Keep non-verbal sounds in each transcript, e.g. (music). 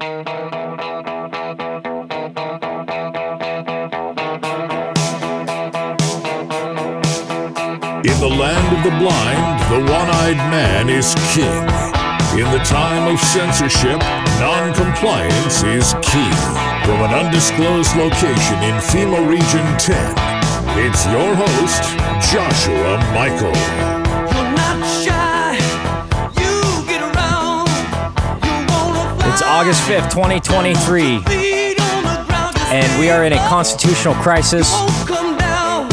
In the land of the blind, the one eyed man is king. In the time of censorship, non compliance is key. From an undisclosed location in FEMA Region 10, it's your host, Joshua Michael. It's August 5th, 2023, Feet on the ground. Just and we are in a constitutional crisis.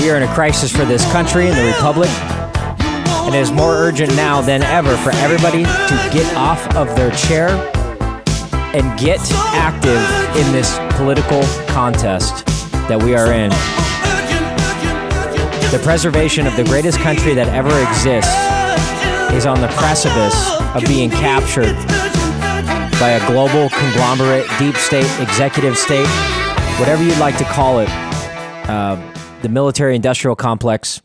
We are in a crisis for this country and the republic, and it is more urgent now than ever for everybody to get off of their chair and get active in this political contest that we are in. The preservation of the greatest country that ever exists is on the precipice of being captured by a global conglomerate, deep state, executive state, whatever you'd like to call it, uh, the military industrial complex.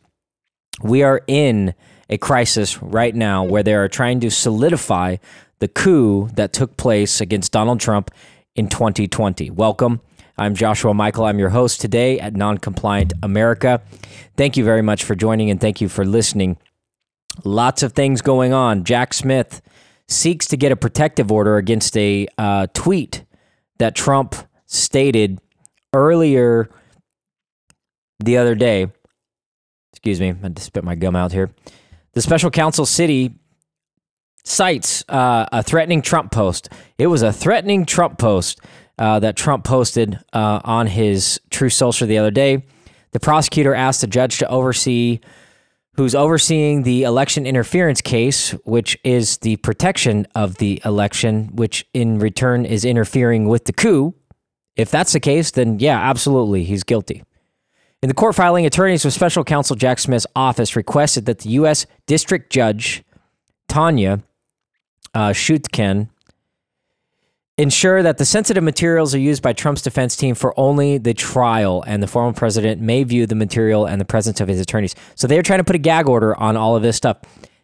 We are in a crisis right now where they are trying to solidify the coup that took place against Donald Trump in 2020. Welcome. I'm Joshua Michael. I'm your host today at Noncompliant America. Thank you very much for joining and thank you for listening. Lots of things going on. Jack Smith seeks to get a protective order against a uh, tweet that Trump stated earlier the other day. Excuse me, I to spit my gum out here. The special counsel city cites uh, a threatening Trump post. It was a threatening Trump post uh, that Trump posted uh, on his Truth Social the other day. The prosecutor asked the judge to oversee who's overseeing the election interference case, which is the protection of the election, which in return is interfering with the coup. If that's the case, then yeah, absolutely, he's guilty. In the court filing, attorneys with special counsel Jack Smith's office requested that the U.S. District Judge Tanya uh, Chutkan ensure that the sensitive materials are used by Trump's defense team for only the trial, and the former president may view the material and the presence of his attorneys. So they're trying to put a gag order on all of this stuff.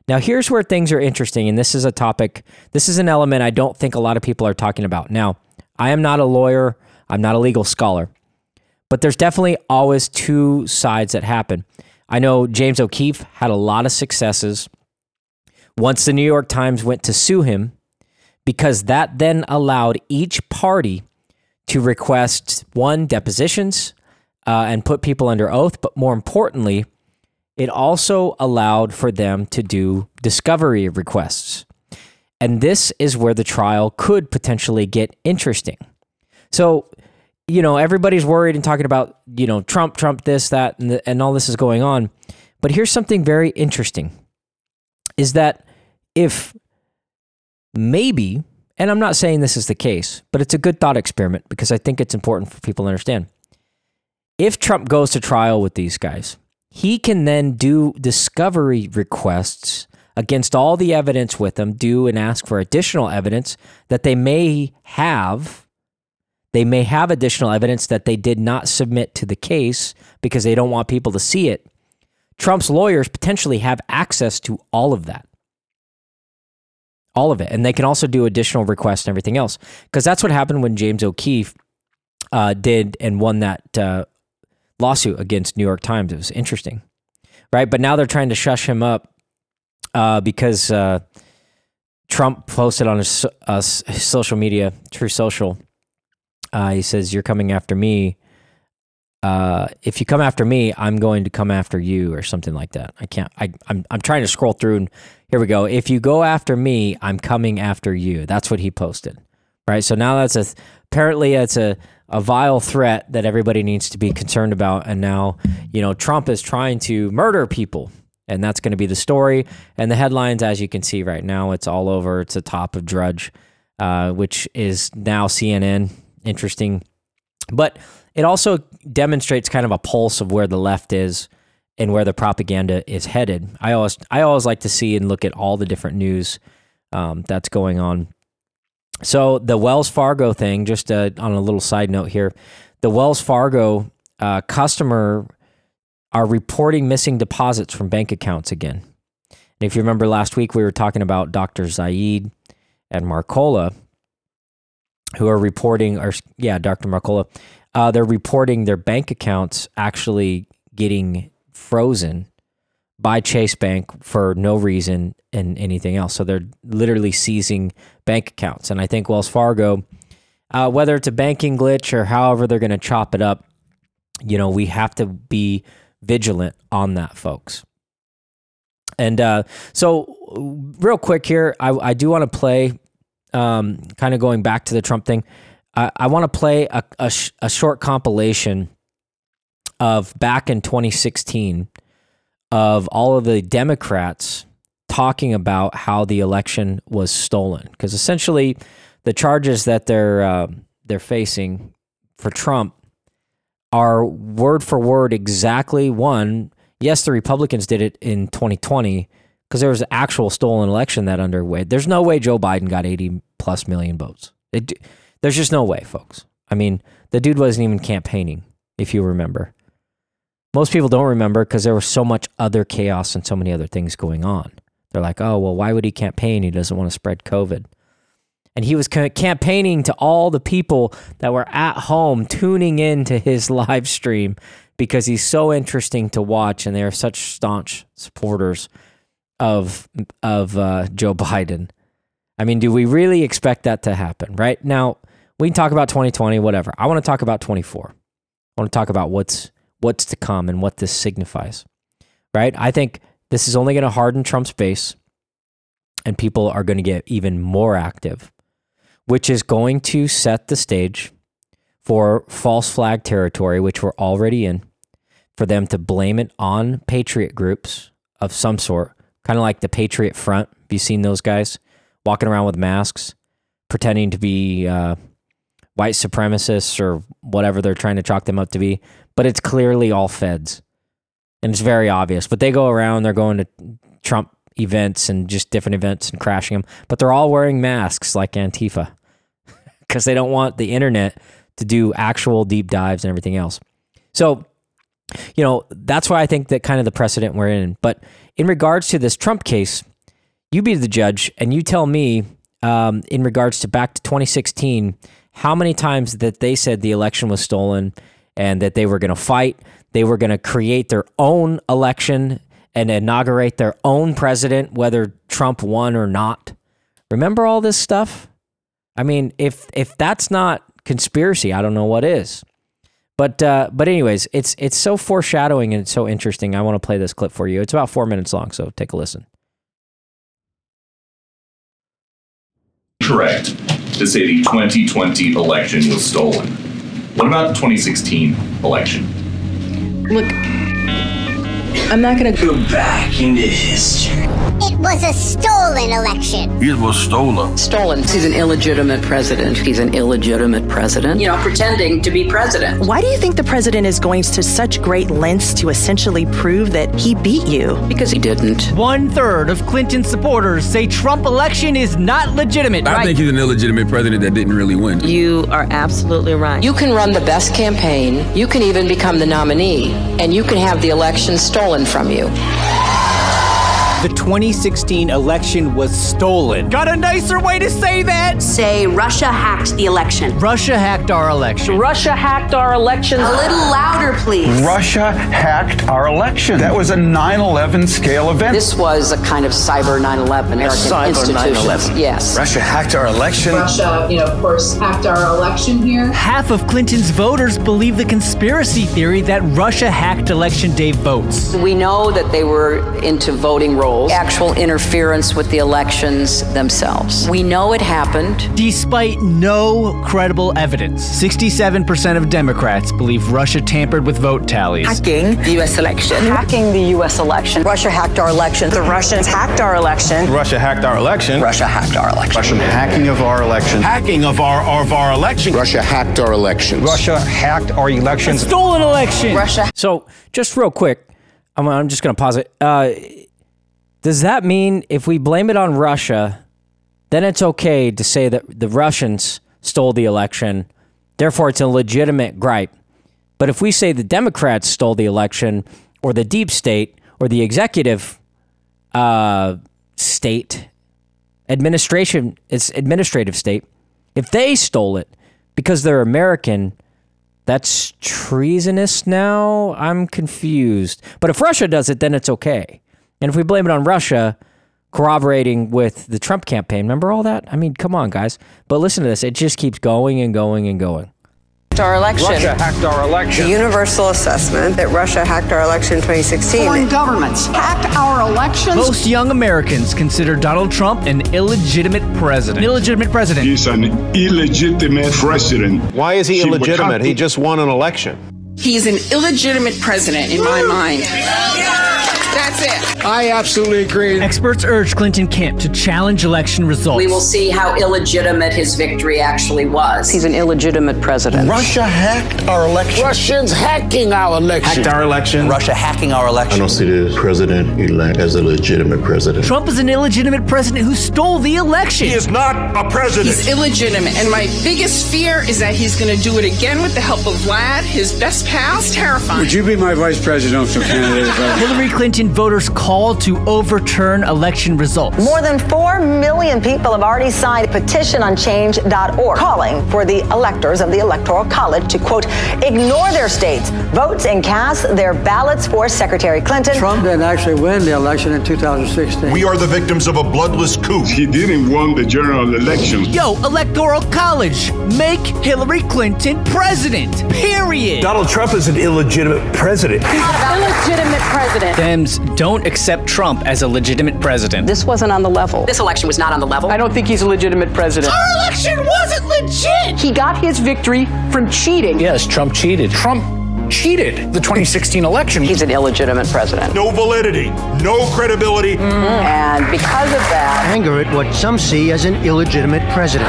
Now, here's where things are interesting, and this is a topic, this is an element I don't think a lot of people are talking about. Now, I am not a lawyer, I'm not a legal scholar, but there's definitely always two sides that happen. I know James O'Keefe had a lot of successes once the New York Times went to sue him because that then allowed each party to request one depositions uh, and put people under oath, but more importantly, it also allowed for them to do discovery requests. And this is where the trial could potentially get interesting. So, you know, everybody's worried and talking about, you know, Trump, Trump, this, that, and, the, and all this is going on. But here's something very interesting is that if maybe, and I'm not saying this is the case, but it's a good thought experiment because I think it's important for people to understand. If Trump goes to trial with these guys, he can then do discovery requests against all the evidence with them, do and ask for additional evidence that they may have. They may have additional evidence that they did not submit to the case because they don't want people to see it. Trump's lawyers potentially have access to all of that all of it. And they can also do additional requests and everything else. Because that's what happened when James O'Keefe uh, did and won that uh, lawsuit against New York Times. It was interesting, right? But now they're trying to shush him up uh, because uh, Trump posted on his, uh, his, social media, Truth Social. Uh, he says, "You're coming after me. If you come after me, I'm going to come after you, or something like that." I can't. I, I'm I'm trying to scroll through and here we go. If you go after me, I'm coming after you. That's what he posted. Right. So now that's a apparently it's a, a vile threat that everybody needs to be concerned about. And now, you know, Trump is trying to murder people. And that's going to be the story. And the headlines, as you can see right now, it's all over. It's the top of Drudge, uh, which is now CNN. Interesting. But it also demonstrates kind of a pulse of where the left is and where the propaganda is headed. I always I always like to see and look at all the different news um, that's going on. So the Wells Fargo thing, just uh, on a little side note here, the Wells Fargo uh, customer are reporting missing deposits from bank accounts again. And if you remember last week, we were talking about Dr. Zaid and Mercola. who are reporting, or yeah, Dr. Mercola, uh, they're reporting their bank accounts actually getting frozen by Chase Bank for no reason and anything else. So they're literally seizing bank accounts. And I think Wells Fargo, uh, whether it's a banking glitch or however they're going to chop it up, you know, we have to be vigilant on that, folks. And uh, so, real quick here, I, I do want to play, um, kind of going back to the Trump thing. I, want to play a, a, sh- a short compilation of back in 2016 of all of the Democrats talking about how the election was stolen. Because essentially, the charges that they're uh, they're facing for Trump are word for word exactly one. Yes, the Republicans did it in 2020 because there was an actual stolen election that underway. There's no way Joe Biden got 80 plus million votes. It, there's just no way, folks. I mean, the dude wasn't even campaigning, if you remember. Most people don't remember because there was so much other chaos and so many other things going on. They're like, oh, well, why would he campaign? He doesn't want to spread COVID. And he was campaigning to all the people that were at home tuning in to his (laughs) live stream because he's so interesting to watch and they are such staunch supporters of of uh, Joe Biden. I mean, do we really expect that to happen? Right now, we can talk about 2020, whatever. I want to talk about 24. I want to talk about what's what's to come and what this signifies. Right? I think this is only going to harden Trump's base, and people are going to get even more active, which is going to set the stage for false flag territory, which we're already in, for them to blame it on patriot groups of some sort, kind of like the Patriot Front. Have you seen those guys walking around with masks, pretending to be uh, white supremacists or whatever they're trying to chalk them up to be? But it's clearly all feds and it's very obvious. But they go around, they're going to Trump events and just different events and crashing them, but they're all wearing masks like Antifa (laughs) because they don't want the internet to do actual deep dives and everything else. So, you know, that's why I think that kind of the precedent we're in. But in regards to this Trump case, you be the judge and you tell me, um, in regards to back to 2016, how many times that they said the election was stolen and that they were going to fight they were going to create their own election and inaugurate their own president, whether Trump won or not. Remember all this stuff? I mean, if if that's not conspiracy, I don't know what is. But uh, but anyways, it's it's so foreshadowing and it's so interesting. I want to play this clip for you. It's about four minutes long, so take a listen. Correct to say the 2020 election was stolen. What about the 2016 election? Look, I'm not gonna go back into history. It was a stolen election. It was stolen. Stolen. He's an illegitimate president. He's an illegitimate president. You know, pretending to be president. Why do you think the president is going to such great lengths to essentially prove that he beat you? Because he didn't. One third of Clinton supporters say Trump election is not legitimate. I right? think he's an illegitimate president that didn't really win. You are absolutely right. You can run the best campaign. You can even become the nominee, and you can have the election stolen from you. The 2016 election was stolen. Got a nicer way to say that? Say Russia hacked the election. Russia hacked our election. Russia hacked our election. A little louder, please. Russia hacked our election. That was a 9 11 scale event. This was a kind of cyber 9 11 American cyber institutions. 9/11. Yes. Russia hacked our election. Russia, you know, of course, hacked our election here. Half of Clinton's voters believe the conspiracy theory that Russia hacked election day votes. We know that they were into voting rolls, actual interference with the elections themselves. We know it happened. Despite no credible evidence, 67% of Democrats believe Russia tampered with vote tallies. Hacking the U.S. election. Hacking the U.S. election. Russia hacked our election. The Russians hacked our election. Russia hacked our election. Russia hacked our election. Russian hacking of our election. Hacking of our of our election. Russia hacked our elections. Russia hacked our elections. Stolen election. Russia. So, just real quick, I'm, I'm just going to pause it. Uh, does that mean if we blame it on Russia, then it's okay to say that the Russians stole the election, therefore it's a legitimate gripe? But if we say the Democrats stole the election, or the deep state, or the executive uh, state, administration, it's administrative state, If they stole it because they're American, that's treasonous now? I'm confused. But if Russia does it, then it's okay. And if we blame it on Russia, corroborating with the Trump campaign, remember all that? I mean, come on, guys. But listen to this. It just keeps going and going and going. Our election. Russia hacked our election. The universal assessment that Russia hacked our election in 2016. Foreign governments hacked our elections. Most young Americans consider Donald Trump an illegitimate president. An illegitimate president. He's an illegitimate president. Why is he See, what illegitimate? He just won an election. He's an illegitimate president in my mind. That's it. I absolutely agree. Experts urge Clinton Camp to challenge election results. We will see how illegitimate his victory actually was. He's an illegitimate president. Russia hacked our election. Russians hacking our election. Hacked our election. Russia hacking our election. I don't see the president elect as a legitimate president. Trump is an illegitimate president who stole the election. He is not a president. He's illegitimate. And my biggest fear is that he's going to do it again with the help of Vlad, his best pal. It's terrifying. Would you be my vice presidential candidate? if I- Hillary Clinton voters call to overturn election results. More than 4 million people have already signed a petition on change.org calling for the electors of the Electoral College to, quote, ignore their states, votes, and cast their ballots for Secretary Clinton. Trump didn't actually win the election in 2016. We are the victims of a bloodless coup. He didn't win the general election. Yo, Electoral College, make Hillary Clinton president. Period. Donald Trump is an illegitimate president. Illegitimate president. Dems don't accept Trump as a legitimate president. This wasn't on the level. This election was not on the level. I don't think he's a legitimate president. Our election wasn't legit. He got his victory from cheating. Yes, Trump cheated. Trump cheated the 2016 election. He's an illegitimate president. no validity, no credibility. Mm-hmm. And because of that, Anger at what some see as an illegitimate president.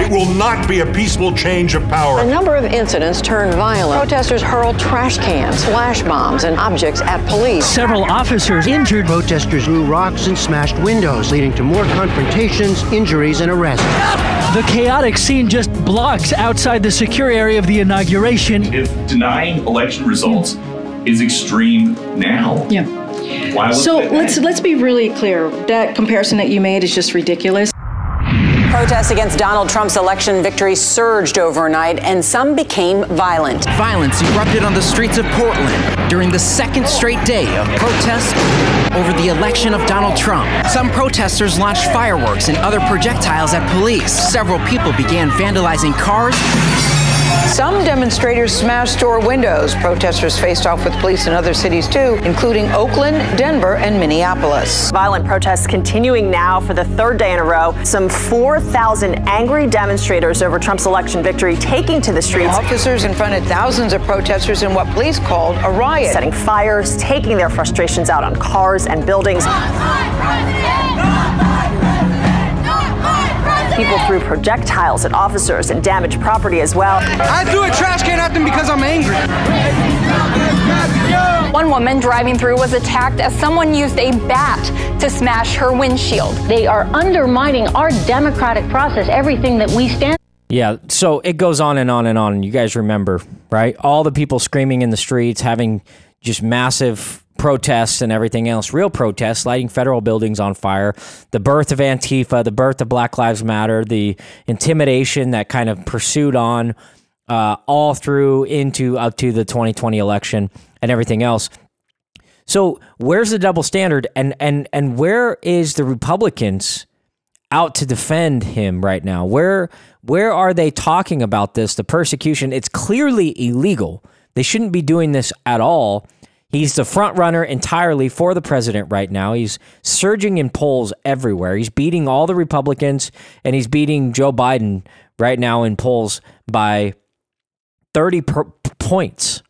It will not be a peaceful change of power. A number of incidents turned violent. Protesters hurled trash cans, flash bombs, and objects at police. Several officers injured. Protesters threw rocks and smashed windows, leading to more confrontations, injuries, and arrests. The chaotic scene just blocks outside the secure area of the inauguration. If denying election results is extreme now, Yeah. why So let's let's be really clear. That comparison that you made is just ridiculous. Protests against Donald Trump's election victory surged overnight, and some became violent. Violence erupted on the streets of Portland during the second straight day of protests over the election of Donald Trump. Some protesters launched fireworks and other projectiles at police. Several people began vandalizing cars. Some demonstrators smashed store windows. Protesters faced off with police in other cities too, including Oakland, Denver, and Minneapolis. Violent protests continuing now for the third day in a row. Some 4,000 angry demonstrators over Trump's election victory taking to the streets. Officers confronted thousands of protesters in what police called a riot. Setting fires, taking their frustrations out on cars and buildings. People threw projectiles at officers and damaged property as well. I threw a trash can at them because I'm angry. One woman driving through was attacked as someone used a bat to smash her windshield. They are undermining our democratic process, everything that we stand. Yeah, so it goes on and on and on. You guys remember, right? All the people screaming in the streets, having just massive protests and everything else, real protests, lighting federal buildings on fire, the birth of Antifa, the birth of Black Lives Matter, the intimidation that kind of pursued on uh, all through into up to the 2020 election and everything else. So where's the double standard and and and where is the Republicans out to defend him right now? Where where are they talking about this? The persecution, it's clearly illegal. They shouldn't be doing this at all. He's the front runner entirely for the president right now. He's surging in polls everywhere. He's beating all the Republicans and he's beating Joe Biden right now in polls by 30 per- points.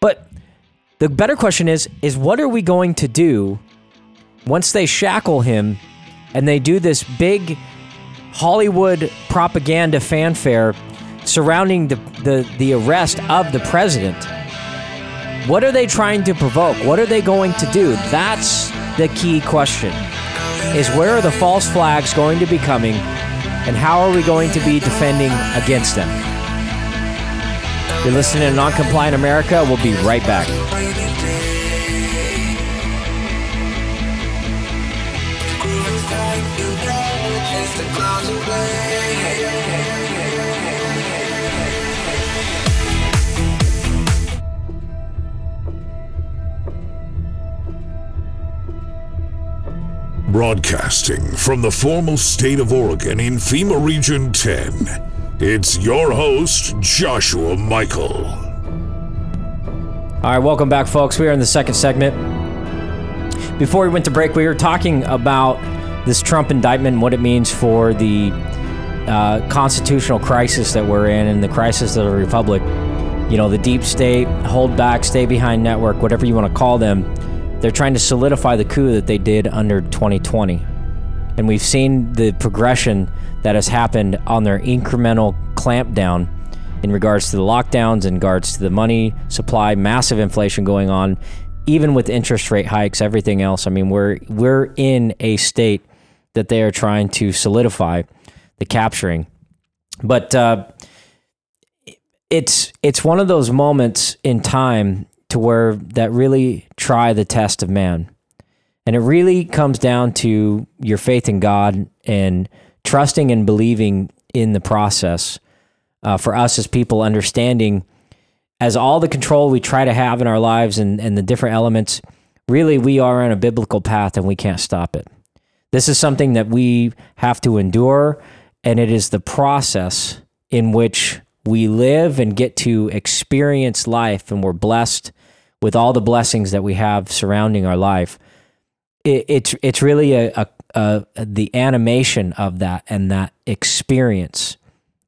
But the better question is is what are we going to do once they shackle him and they do this big Hollywood propaganda fanfare surrounding the, the, the arrest of the president? What are they trying to provoke? What are they going to do? That's the key question. Is where are the false flags going to be coming and how are we going to be defending against them? You're listening to Non-Compliant America. We'll be right back. Broadcasting from the formal state of Oregon in FEMA Region 10, it's your host, Joshua Michael. All right, welcome back, folks. We are in the second segment. Before we went to break, we were talking about this Trump indictment and what it means for the uh, constitutional crisis that we're in and the crisis of the republic. You know, the deep state, hold back, stay behind network, whatever you want to call them they're trying to solidify the coup that they did under 2020. And we've seen the progression that has happened on their incremental clampdown in regards to the lockdowns, in regards to the money supply, massive inflation going on, even with interest rate hikes, everything else. I mean, we're we're in a state that they are trying to solidify the capturing. But uh, it's it's one of those moments in time to where that really try the test of man. And it really comes down to your faith in God and trusting and believing in the process. Uh, for us as people, understanding as all the control we try to have in our lives and, and the different elements, really we are on a biblical path and we can't stop it. This is something that we have to endure, and it is the process in which we live and get to experience life, and we're blessed with all the blessings that we have surrounding our life, it, it's it's really a, a, a, the animation of that and that experience.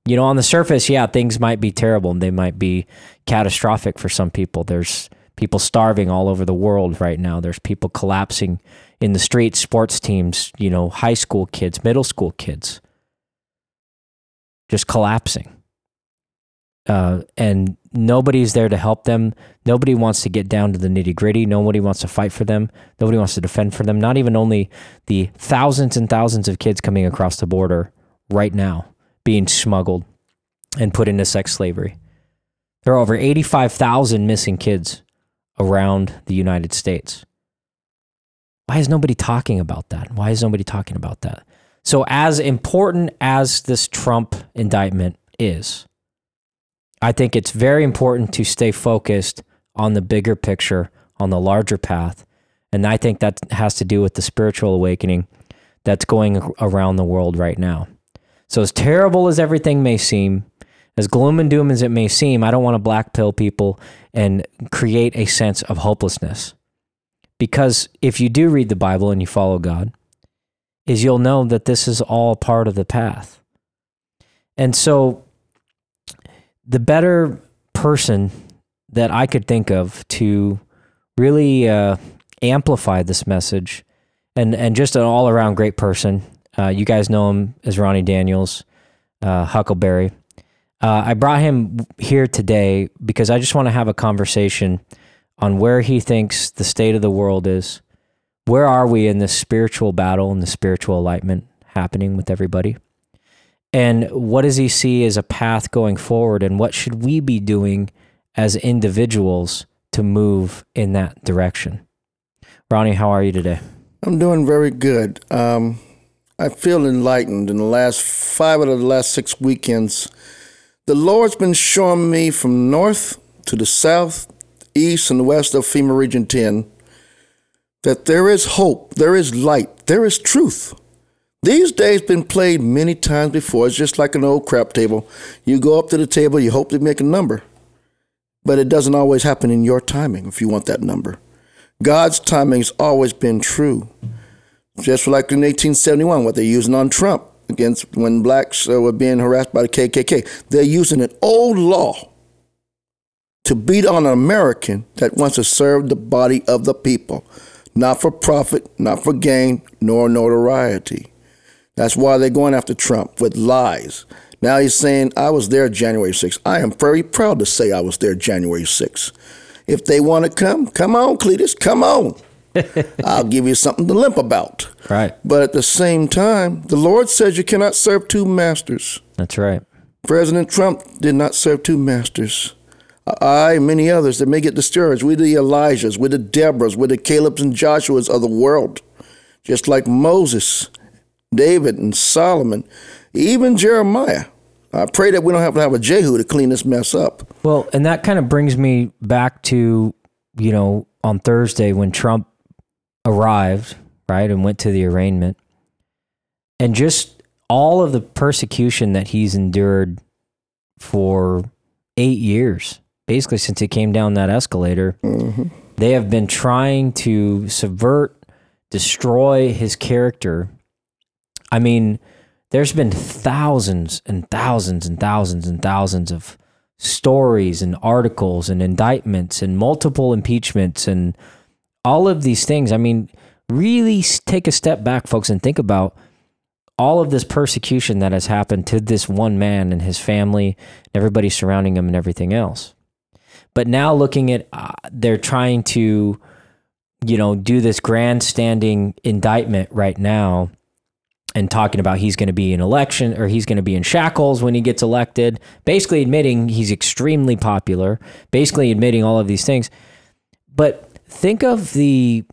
You know, on the surface, yeah, things might be terrible and they might be catastrophic for some people. There's people starving all over the world right now. There's people collapsing in the streets, sports teams, you know, high school kids, middle school kids, just collapsing. Uh, and nobody's there to help them. Nobody wants to get down to the nitty gritty. Nobody wants to fight for them. Nobody wants to defend for them. Not even only the thousands and thousands of kids coming across the border right now being smuggled and put into sex slavery. There are over 85,000 missing kids around the United States. Why is nobody talking about that? Why is nobody talking about that? So, as important as this Trump indictment is, I think it's very important to stay focused on the bigger picture, on the larger path. And I think that has to do with the spiritual awakening that's going around the world right now. So, as terrible as everything may seem, as gloom and doom as it may seem, I don't want to black pill people and create a sense of hopelessness. Because if you do read the Bible and you follow God, is you'll know that this is all part of the path. And so the better person that I could think of to really uh, amplify this message and, and just an all around great person. Uh, you guys know him as Ronnie Daniels, uh, Huckleberry. Uh, I brought him here today because I just want to have a conversation on where he thinks the state of the world is. Where are we in this spiritual battle and the spiritual enlightenment happening with everybody? And what does he see as a path going forward? And what should we be doing as individuals to move in that direction? Ronnie, how are you today? I'm doing very good. Um, I feel enlightened in the last five out of the last six weekends. The Lord's been showing me from north to the south, east, and west of FEMA Region 10 that there is hope, there is light, there is truth. These days been played many times before. It's just like an old crap table. You go up to the table, you hope to make a number. But it doesn't always happen in your timing if you want that number. God's timing's always been true. Just like in 1871, what they're using on Trump against when blacks uh, were being harassed by the KKK. They're using an old law to beat on an American that wants to serve the body of the people, not for profit, not for gain, nor notoriety. That's why they're going after Trump with lies. Now he's saying, I was there January 6th. I am very proud to say I was there January 6th. If they want to come, come on, Cletus, come on. (laughs) I'll give you something to limp about. Right. But at the same time, the Lord says you cannot serve two masters. That's right. President Trump did not serve two masters. I and many others that may get discouraged. We're the Elijahs, we're the Deborahs, we're the Calebs and Joshuas of the world. Just like Moses David and Solomon, even Jeremiah. I pray that we don't have to have a Jehu to clean this mess up. Well, and that kind of brings me back to, you know, on Thursday when Trump arrived, right, and went to the arraignment. And just all of the persecution that he's endured for eight years, basically since he came down that escalator. Mm-hmm. They have been trying to subvert, destroy his character. I mean, there's been thousands and thousands and thousands and thousands of stories and articles and indictments and multiple impeachments and all of these things. I mean, really take a step back, folks, and think about all of this persecution that has happened to this one man and his family and everybody surrounding him and everything else. But now looking at, uh, they're trying to, you know, do this grandstanding indictment right now and talking about he's going to be in election or he's going to be in shackles when he gets elected, basically admitting he's extremely popular, basically admitting all of these things. But think of the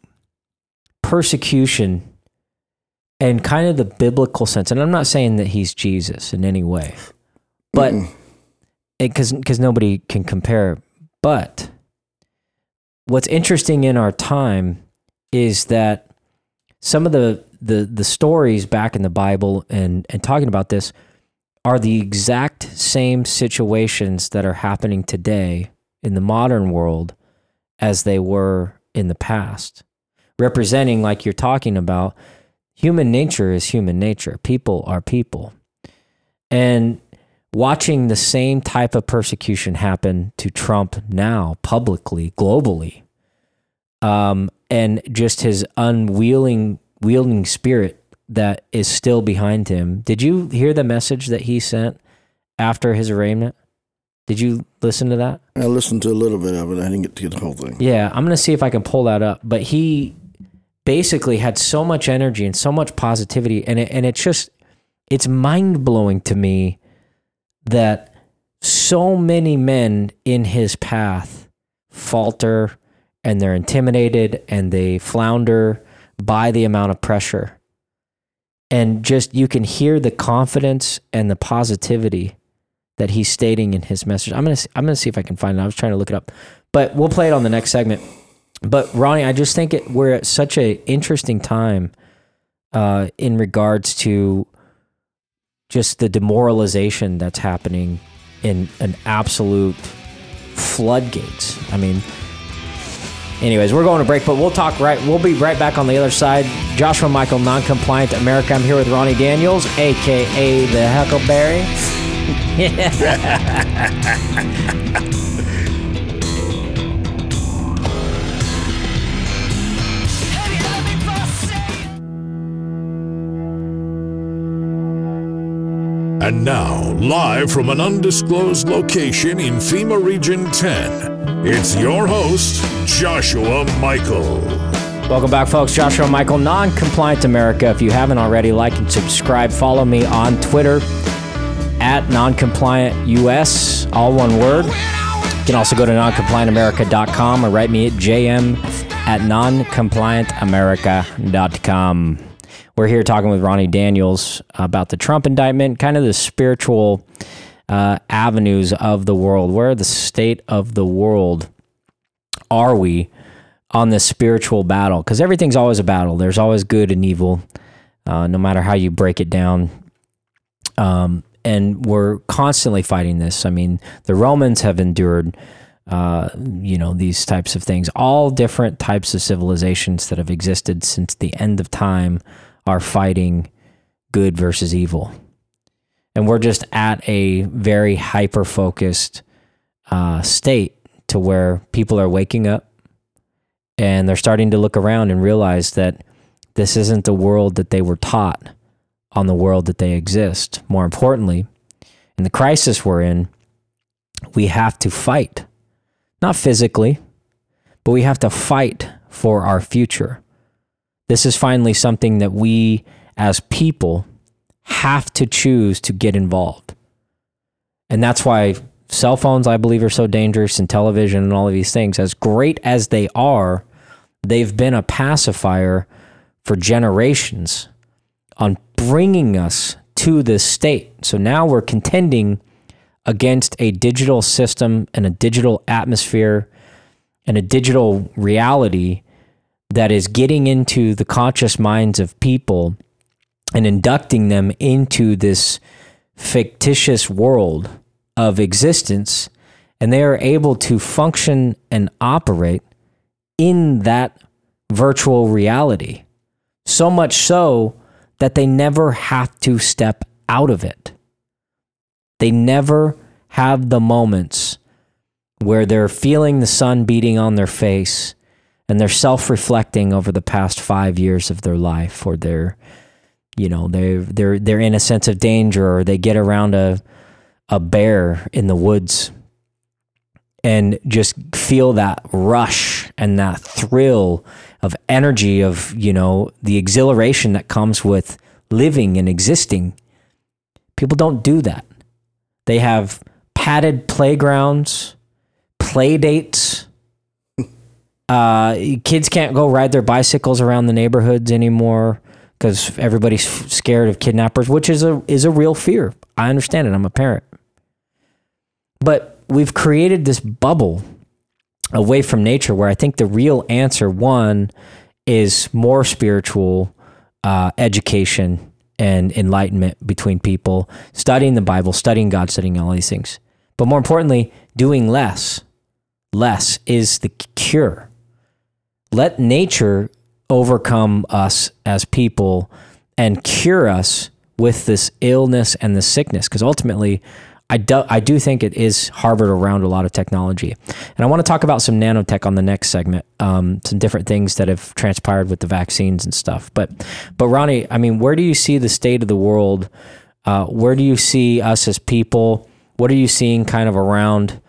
persecution and kind of the biblical sense. And I'm not saying that he's Jesus in any way, but because because nobody can compare. But what's interesting in our time is that some of the the the stories back in the Bible and and talking about this are the exact same situations that are happening today in the modern world as they were in the past representing like you're talking about human nature is human nature. People are people. And watching the same type of persecution happen to Trump now publicly globally um, and just his unwielding wielding spirit that is still behind him. Did you hear the message that he sent after his arraignment? Did you listen to that? I listened to a little bit of it. I didn't get to get the whole thing. Yeah, I'm going to see if I can pull that up. But he basically had so much energy and so much positivity and it, and it's just it's mind-blowing to me that so many men in his path falter and they're intimidated and they flounder by the amount of pressure. And just you can hear the confidence and the positivity that he's stating in his message. I'm gonna I'm gonna see if I can find it. I was trying to look it up, but we'll play it on the next segment. But Ronnie, I just think it, we're at such a interesting time uh, in regards to just the demoralization that's happening in an absolute floodgates. I mean, anyways, we're going to break, but we'll talk right. We'll be right back on the other side. Joshua Michael, non-compliant America. I'm here with Ronnie Daniels, aka the Huckleberry. (laughs) And now, live from an undisclosed location in FEMA Region 10, it's your host, Joshua Michael. Welcome back, folks. Joshua Michael, non compliant America. If you haven't already, like and subscribe. Follow me on Twitter at noncompliantus, all one word. You can also go to noncompliantamerica.com or write me at jm at noncompliantamerica.com. We're here talking with Ronnie Daniels about the Trump indictment, kind of the spiritual uh, avenues of the world. Where the state of the world are we on this spiritual battle? Because everything's always a battle. There's always good and evil, uh, no matter how you break it down. Um, and we're constantly fighting this. I mean, the Romans have endured, uh, you know, these types of things. All different types of civilizations that have existed since the end of time are fighting good versus evil. And we're just at a very hyper focused uh, state to where people are waking up and they're starting to look around and realize that this isn't the world that they were taught on the world that they exist. More importantly, in the crisis we're in, we have to fight, not physically, but we have to fight for our future. This is finally something that we as people have to choose to get involved. And that's why cell phones, I believe, are so dangerous and television and all of these things. As great as they are, they've been a pacifier for generations on bringing us to this state. So now we're contending against a digital system and a digital atmosphere and a digital reality that is getting into the conscious minds of people and inducting them into this fictitious world of existence. And they are able to function and operate in that virtual reality. So much so that they never have to step out of it. They never have the moments where they're feeling the sun beating on their face and they're self-reflecting over the past 5 years of their life or they're you know they're they're they're in a sense of danger or they get around a a bear in the woods and just feel that rush and that thrill of energy of you know the exhilaration that comes with living and existing. People don't do that. They have padded playgrounds play dates uh, kids can't go ride their bicycles around the neighborhoods anymore because everybody's scared of kidnappers which is a is a real fear i understand it i'm a parent but we've created this bubble away from nature where I think the real answer, one, is more spiritual uh, education and enlightenment between people, studying the Bible, studying God, studying all these things. But more importantly, doing less. Less is the cure. Let nature overcome us as people and cure us with this illness and this sickness. Because ultimately, I do, I do think it is Harvard around a lot of technology. And I want to talk about some nanotech on the next segment, um, some different things that have transpired with the vaccines and stuff. But, but Ronnie, I mean, where do you see the state of the world? Uh, where do you see us as people? What are you seeing kind of around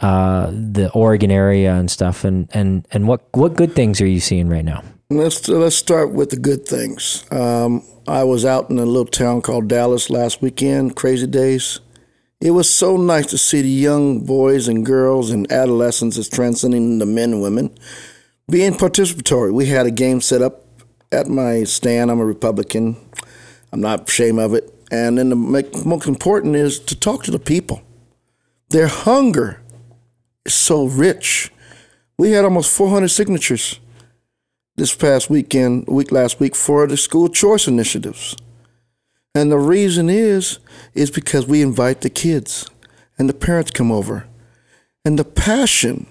uh, the Oregon area and stuff? And, and, and what, what good things are you seeing right now? Let's, let's start with the good things. Um, I was out in a little town called Dallas last weekend, crazy days it was so nice to see the young boys and girls and adolescents as transcending the men and women being participatory. We had a game set up at my stand. I'm a Republican. I'm not ashamed of it. And then the most important is to talk to the people. Their hunger so rich. We had almost 400 signatures this past weekend, week last week, for the school choice initiatives. And the reason is, is because we invite the kids and the parents come over. And the passion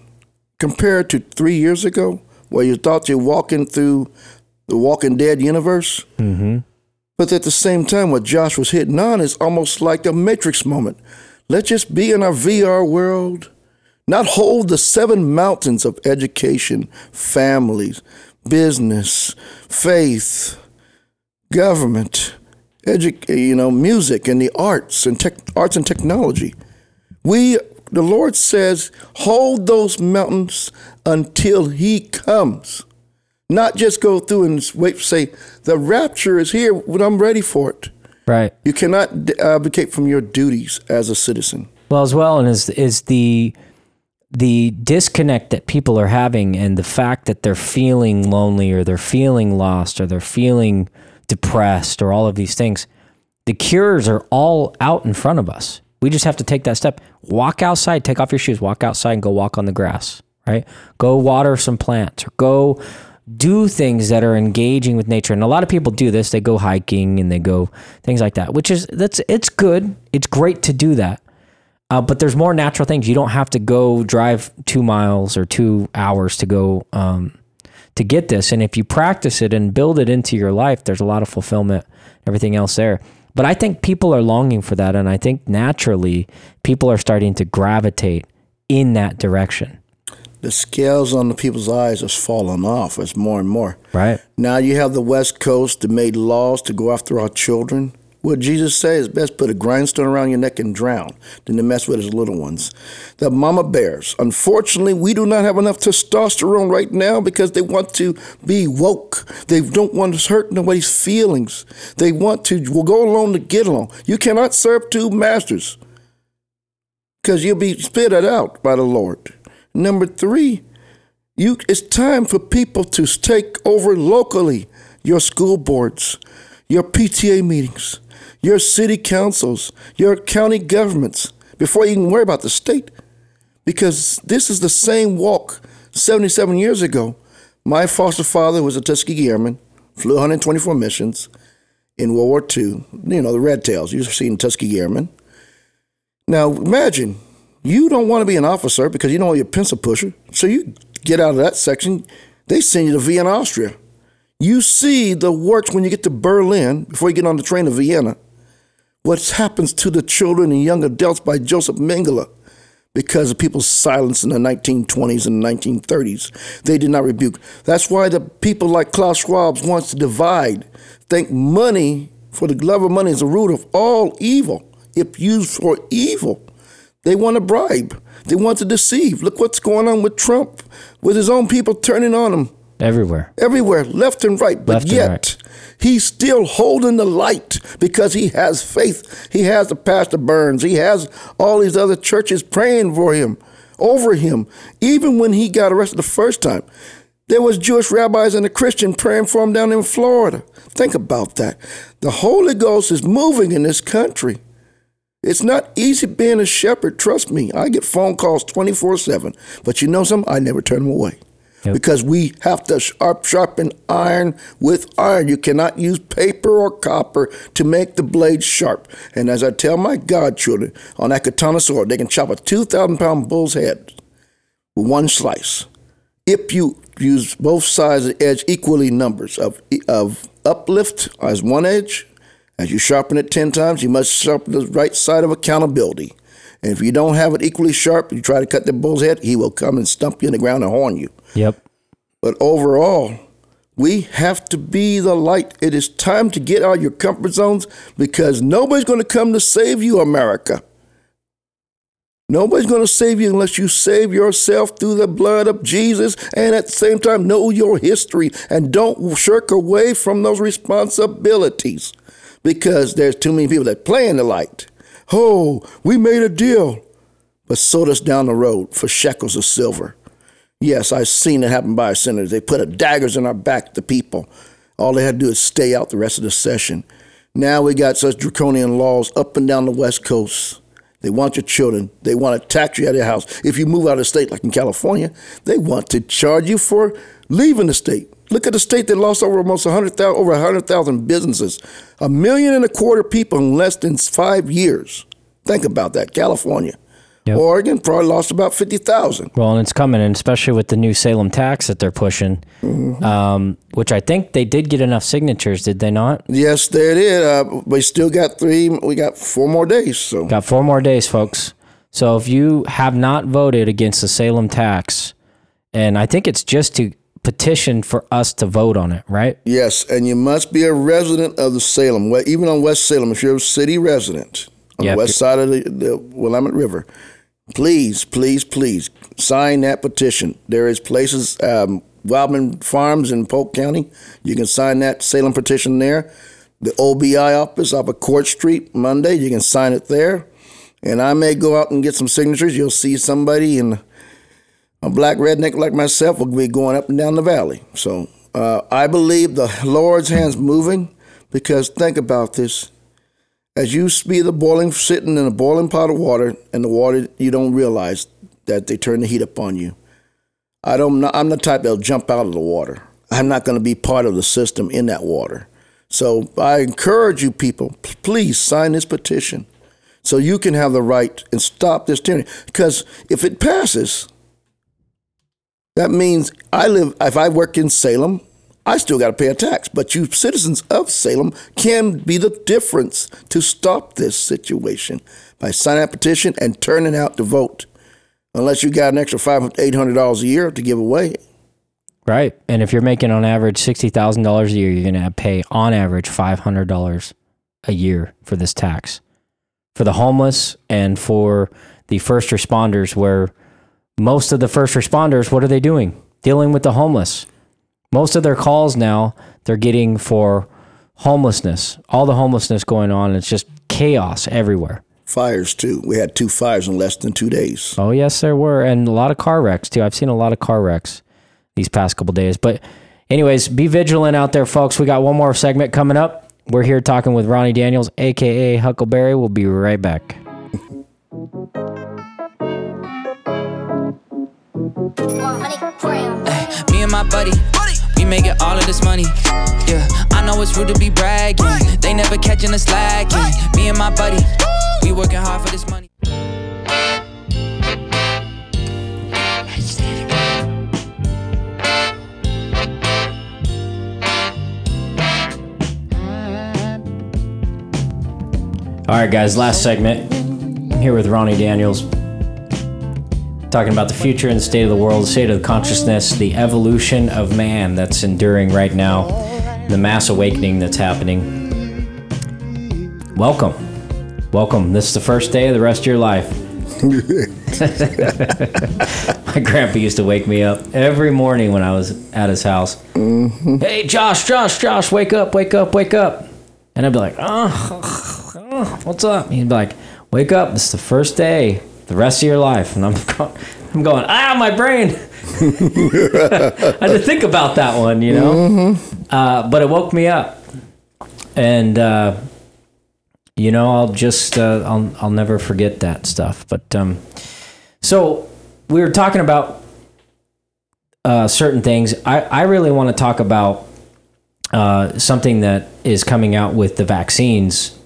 compared to three years ago, where you thought you're walking through the Walking Dead universe. Mm-hmm. But at the same time, what Josh was hitting on is almost like a Matrix moment. Let's just be in our VR world, not hold the seven mountains of education, families, business, faith, government, edu- you know, music and the arts and tech, arts and technology. We, the Lord says, hold those mountains until He comes. Not just go through and wait say the rapture is here, but I'm ready for it. Right. You cannot abdicate from your duties as a citizen. Well, as well, and is is the the disconnect that people are having, and the fact that they're feeling lonely, or they're feeling lost, or they're feeling depressed or all of these things. The cures are all out in front of us. We just have to take that step. Walk outside, take off your shoes, walk outside and go walk on the grass, right? Go water some plants or go do things that are engaging with nature. And a lot of people do this. They go hiking and they go things like that, which is that's it's good. It's great to do that. Uh, but there's more natural things. You don't have to go drive two miles or two hours to go um, to get this. And if you practice it and build it into your life, there's a lot of fulfillment, everything else there. But I think people are longing for that. And I think naturally people are starting to gravitate in that direction. The scales on the people's eyes has fallen off as more and more. Right. Now you have the West Coast that made laws to go after our children. What Jesus says, best put a grindstone around your neck and drown than to mess with his little ones. The mama bears. Unfortunately, we do not have enough testosterone right now because they want to be woke. They don't want to hurt nobody's feelings. They want to go along to get along. You cannot serve two masters because you'll be spitted out by the Lord. Number three, you it's time for people to take over locally your school boards your PTA meetings, your city councils, your county governments, before you can worry about the state. Because this is the same walk 77 years ago. My foster father was a Tuskegee Airman, flew 124 missions in World War II. You know, the Red Tails, you've seen Tuskegee Airmen. Now, imagine you don't want to be an officer because you don't want a pencil pusher. So you get out of that section, they send you to Vienna, Austria. You see the works when you get to Berlin before you get on the train to Vienna. What happens to the children and young adults by Joseph Mengele because of people's silence in the 1920s and 1930s. They did not rebuke. That's why the people like Klaus Schwab wants to divide. Think money, for the love of money, is the root of all evil if used for evil. They want to bribe. They want to deceive. Look what's going on with Trump, with his own people turning on him. Everywhere. Everywhere, left and right. But Left yet, right. he's still holding the light because he has faith. He has the Pastor Burns. He has all these other churches praying for him, over him. Even when he got arrested the first time, there was Jewish rabbis and a Christian praying for him down in Florida. Think about that. The Holy Ghost is moving in this country. It's not easy being a shepherd. Trust me. I get phone calls 24 7. But you know something? I never turn them away. Because we have to sharp, sharpen iron with iron. You cannot use paper or copper to make the blade sharp. And as I tell my godchildren, on that katana sword, they can chop a 2,000 pound bull's head with one slice. If you use both sides of the edge equally numbers of, of uplift as one edge, as you sharpen it 10 times, you must sharpen the right side of accountability. And if you don't have it equally sharp, you try to cut the bull's head, he will come and stump you in the ground and horn you. Yep. But overall, we have to be the light. It is time to get out of your comfort zones because nobody's going to come to save you, America. Nobody's going to save you unless you save yourself through the blood of Jesus and at the same time know your history and don't shirk away from those responsibilities because there's too many people that play in the light. Oh, we made a deal, but sold us down the road for shekels of silver. Yes, I've seen it happen by our senators. They put daggers in our back, the people. All they had to do is stay out the rest of the session. Now we got such draconian laws up and down the West Coast. They want your children. They want to tax you out of your house. If you move out of state, like in California, they want to charge you for leaving the state. Look at the state that lost over almost 100,000 over 100,000 businesses, a million and a quarter people in less than five years. Think about that, California. Oregon probably lost about 50,000. Well, and it's coming, and especially with the new Salem tax that they're pushing, Mm-hmm. um, which I think they did get enough signatures, did they not? Yes, they did. Uh, we still got three. We got four more days. So Got four more days, folks. So if you have not voted against the Salem tax, and I think it's just to petition for us to vote on it, right? Yes, and you must be a resident of the Salem. Even on West Salem, if you're a city resident on Yep. the west side of the, the Willamette River, please, please, please sign that petition. There is places, um, Wildman Farms in Polk County. You can sign that Salem petition there. The OBI office off of Court Street Monday. You can sign it there. And I may go out and get some signatures. You'll see somebody in a black redneck like myself will be going up and down the valley. So uh, I believe the Lord's hand's moving because think about this. As you be the boiling, sitting in a boiling pot of water, and the water, you don't realize that they turn the heat up on you. I don't. know. I'm the type that'll jump out of the water. I'm not going to be part of the system in that water. So I encourage you people, please sign this petition so you can have the right and stop this tyranny. Because if it passes, that means I live, if I work in Salem, I still got to pay a tax. But you citizens of Salem can be the difference to stop this situation by signing a petition and turning out to vote. Unless you got an extra five, eight hundred dollars a year to give away. Right. And if you're making on average sixty thousand dollars a year, you're gonna pay on average five hundred dollars a year for this tax. For the homeless and for the first responders, where most of the first responders, what are they doing? Dealing with the homeless. Most of their calls now they're getting for homelessness. All the homelessness going on, it's just chaos everywhere. Fires too. We had two fires in less than two days. Oh yes, there were, and a lot of car wrecks too. I've seen a lot of car wrecks these past couple days. But, anyways, be vigilant out there, folks. We got one more segment coming up. We're here talking with Ronnie Daniels, aka Huckleberry. We'll be right back. Me and my buddy, we making all of this money. Yeah, I know it's rude to be bragging. They never catching us slacking. Me and my buddy, we working hard for this money. All right, guys, last segment. I'm here with Ronnie Daniels. Talking about the future and the state of the world, the state of consciousness, the evolution of man that's enduring right now, the mass awakening that's happening. Welcome. Welcome. This is the first day of the rest of your life. (laughs) My grandpa used to wake me up every morning when I was at his house. Mm-hmm. Hey, Josh, Josh, Josh, wake up, wake up, wake up. And I'd be like, oh, oh, what's up? He'd be like, wake up. This is the first day, the rest of your life. And I'm (laughs) going, I'm going ah, my brain. (laughs) I had to think about that one, you know? Mm-hmm. Uh, but it woke me up. And, uh, you know, I'll just, uh, I'll, I'll never forget that stuff. But, um, so we were talking about uh, certain things. I, I really want to talk about uh, something that is coming out with the vaccines.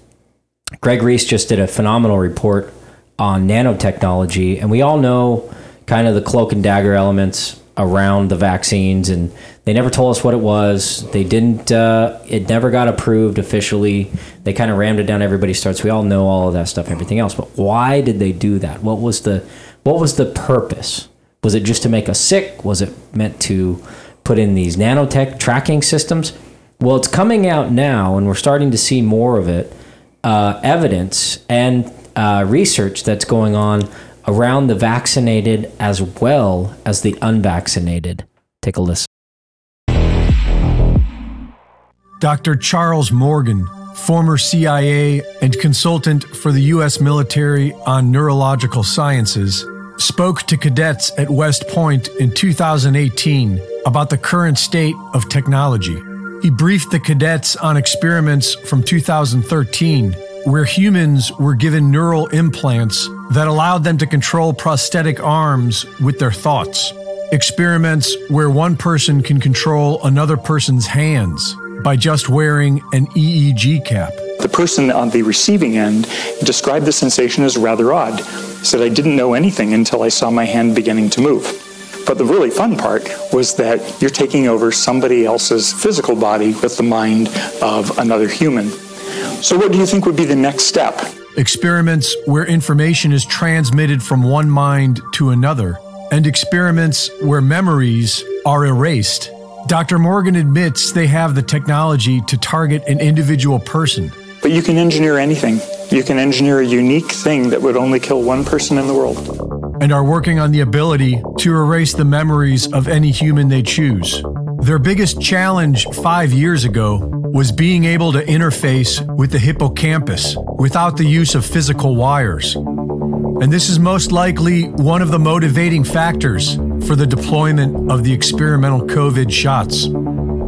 Greg Reese just did a phenomenal report on nanotechnology, and we all know kind of the cloak and dagger elements around the vaccines, and they never told us what it was. They didn't. Uh, it never got approved officially. They kind of rammed it down everybody's throats. We all know all of that stuff, everything else. But why did they do that? What was the what was the purpose? Was it just to make us sick? Was it meant to put in these nanotech tracking systems? Well, it's coming out now, and we're starting to see more of it. Uh, evidence and uh, research that's going on around the vaccinated as well as the unvaccinated. Take a listen. Dr. Charles Morgan, former CIA and consultant for the U.S. military on neurological sciences, spoke to cadets at West Point in 2018 about the current state of technology. He briefed the cadets on experiments from 2013 where humans were given neural implants that allowed them to control prosthetic arms with their thoughts. Experiments where one person can control another person's hands by just wearing an EEG cap. The person on the receiving end described the sensation as rather odd. Said, I didn't know anything until I saw my hand beginning to move. But the really fun part was that you're taking over somebody else's physical body with the mind of another human. So, what do you think would be the next step? Experiments where information is transmitted from one mind to another, and experiments where memories are erased. Dr. Morgan admits they have the technology to target an individual person. But you can engineer anything. You can engineer a unique thing that would only kill one person in the world. And are working on the ability to erase the memories of any human they choose. Their biggest challenge five years ago was being able to interface with the hippocampus without the use of physical wires. And this is most likely one of the motivating factors for the deployment of the experimental COVID shots.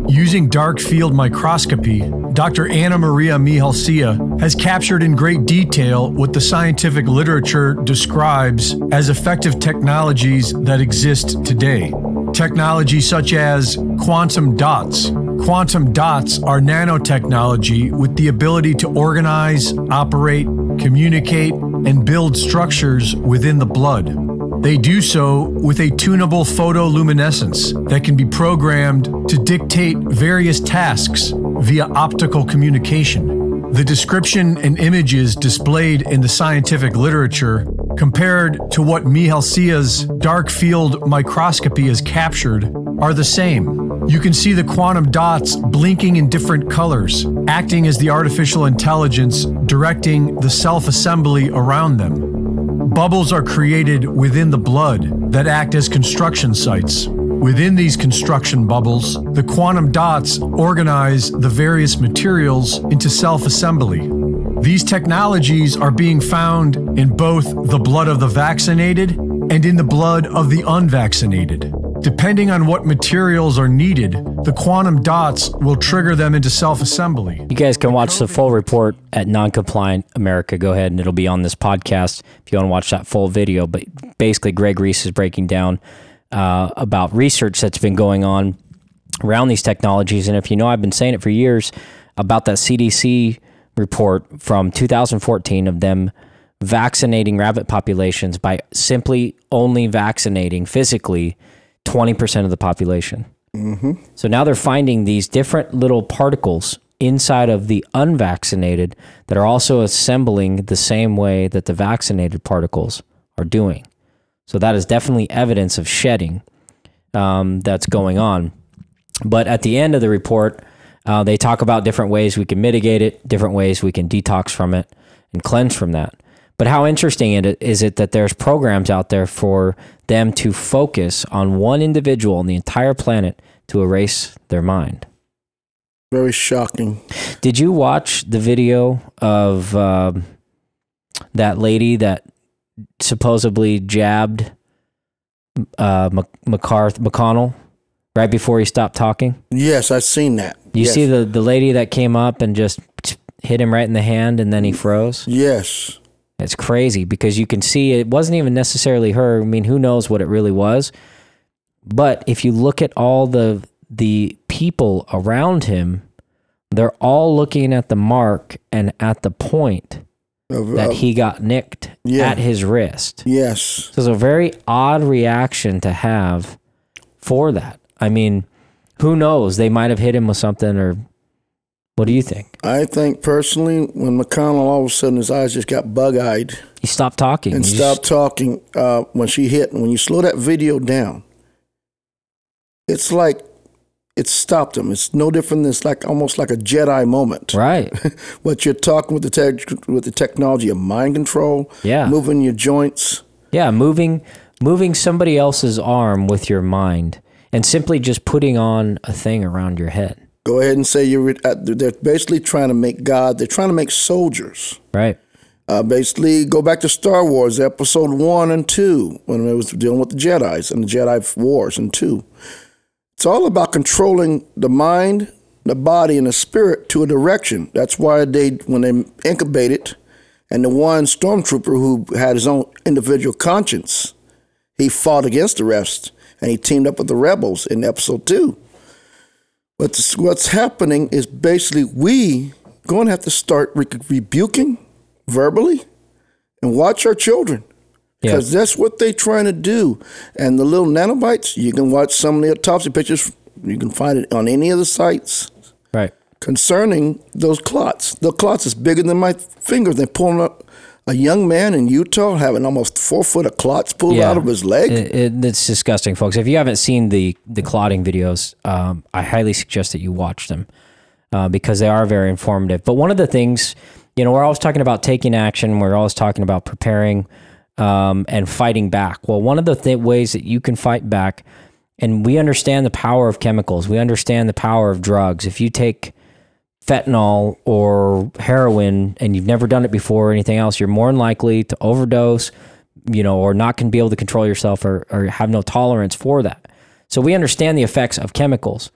Using dark field microscopy, Dr. Ana Maria Mihalcea has captured in great detail what the scientific literature describes as effective technologies that exist today. Technology such as quantum dots. Quantum dots are nanotechnology with the ability to organize, operate, communicate, and build structures within the blood. They do so with a tunable photoluminescence that can be programmed to dictate various tasks via optical communication. The description and images displayed in the scientific literature compared to what Mihalcea's dark field microscopy has captured are the same. You can see the quantum dots blinking in different colors, acting as the artificial intelligence directing the self assembly around them. Bubbles are created within the blood that act as construction sites. Within these construction bubbles, the quantum dots organize the various materials into self assembly. These technologies are being found in both the blood of the vaccinated and in the blood of the unvaccinated. Depending on what materials are needed, the quantum dots will trigger them into self assembly. You guys can watch the full report at Noncompliant America. Go ahead and it'll be on this podcast if you want to watch that full video. But basically, Greg Reese is breaking down uh, about research that's been going on around these technologies. And if you know, I've been saying it for years about that CDC report from 2014 of them vaccinating rabbit populations by simply only vaccinating physically 20% of the population. Mm-hmm. So now they're finding these different little particles inside of the unvaccinated that are also assembling the same way that the vaccinated particles are doing. So that is definitely evidence of shedding um, that's going on. But at the end of the report, uh, they talk about different ways we can mitigate it, different ways we can detox from it and cleanse from that. But how interesting it is it that there's programs out there for them to focus on one individual on the entire planet to erase their mind? Very shocking. Did you watch the video of um, that lady that supposedly jabbed uh, McCarth- McConnell right before he stopped talking? Yes, I've seen that. You yes. see the, the lady that came up and just hit him right in the hand and then he froze? Yes. It's crazy because you can see it wasn't even necessarily her. I mean, who knows what it really was? But if you look at all the the people around him, they're all looking at the mark and at the point Of, that uh, he got nicked yeah. at his wrist. Yes. So it's a very odd reaction to have for that. I mean, who knows? They might have hit him with something or what do you think? I think personally, when McConnell all of a sudden his eyes just got bug eyed He stopped talking. and He stopped just- talking uh, when she hit, and when you slow that video down, it's like it stopped him. It's no different than it's like almost like a Jedi moment. Right. (laughs) what you're talking with the tech, with the technology of mind control, Yeah. moving your joints. Yeah, moving moving somebody else's arm with your mind and simply just putting on a thing around your head. Go ahead and say you're. uh, They're basically trying to make God. They're trying to make soldiers. Right. Uh, basically, go back to Star Wars Episode One and Two when it was dealing with the Jedi's and the Jedi Wars and Two. It's all about controlling the mind, the body, and the spirit to a direction. That's why they, when they incubated, and the one stormtrooper who had his own individual conscience, he fought against the rest, and he teamed up with the rebels in Episode Two. But what's happening is basically we going to have to start re- rebuking verbally and watch our children because that's what they're trying to do. And the little nanobites, you can watch some of the autopsy pictures. You can find it on any of the sites Right. concerning those clots. The clots is bigger than my finger. They're pulling up a young man in Utah having almost four foot of clots pulled out of his leg. It, it, it's disgusting, folks. If you haven't seen the the clotting videos, um, I highly suggest that you watch them uh, because they are very informative. But one of the things, you know, we're always talking about taking action. We're always talking about preparing um, and fighting back. Well, one of the th- ways that you can fight back, and we understand the power of chemicals. We understand the power of drugs. If you take fentanyl or heroin and you've never done it before or anything else, you're more than likely to overdose, you know, or not can be able to control yourself or, or have no tolerance for that. So we understand the effects of chemicals.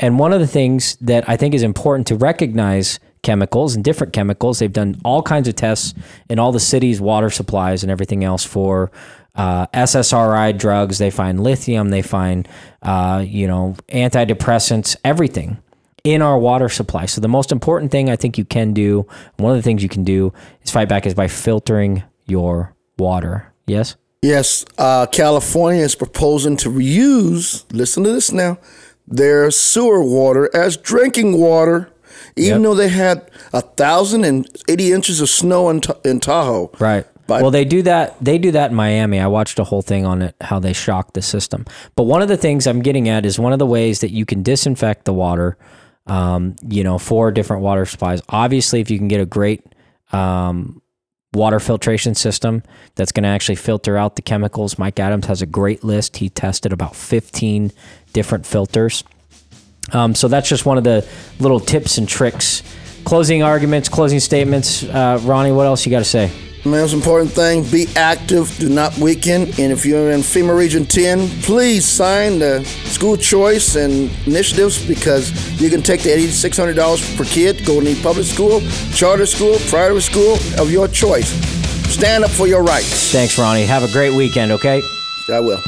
And one of the things that I think is important to recognize chemicals and different chemicals, they've done all kinds of tests in all the cities' water supplies and everything else for uh, SSRI drugs. They find lithium, they find, uh, you know, antidepressants, everything in our water supply. So the most important thing I think you can do, one of the things you can do is fight back is by filtering your water. Yes? Yes, uh, California is proposing to reuse, listen to this now, their sewer water as drinking water, even though they had a thousand and eighty inches of snow in, in Tahoe. Right. well, they do that. They do that in Miami. I watched a whole thing on it, how they shock the system. But one of the things I'm getting at is one of the ways that you can disinfect the water. Um, you know, four different water supplies. Obviously, if you can get a great um, water filtration system that's going to actually filter out the chemicals, Mike Adams has a great list. He tested about 15 different filters. Um, so that's just one of the little tips and tricks. Closing arguments, closing statements. Uh, Ronnie, what else you got to say? most important thing, be active, do not weaken. And if you're in FEMA Region 10, please sign the school choice and initiatives because you can take the $8,600 per kid, go to any public school, charter school, private school of your choice. Stand up for your rights. Thanks, Ronnie. Have a great weekend, okay? I will.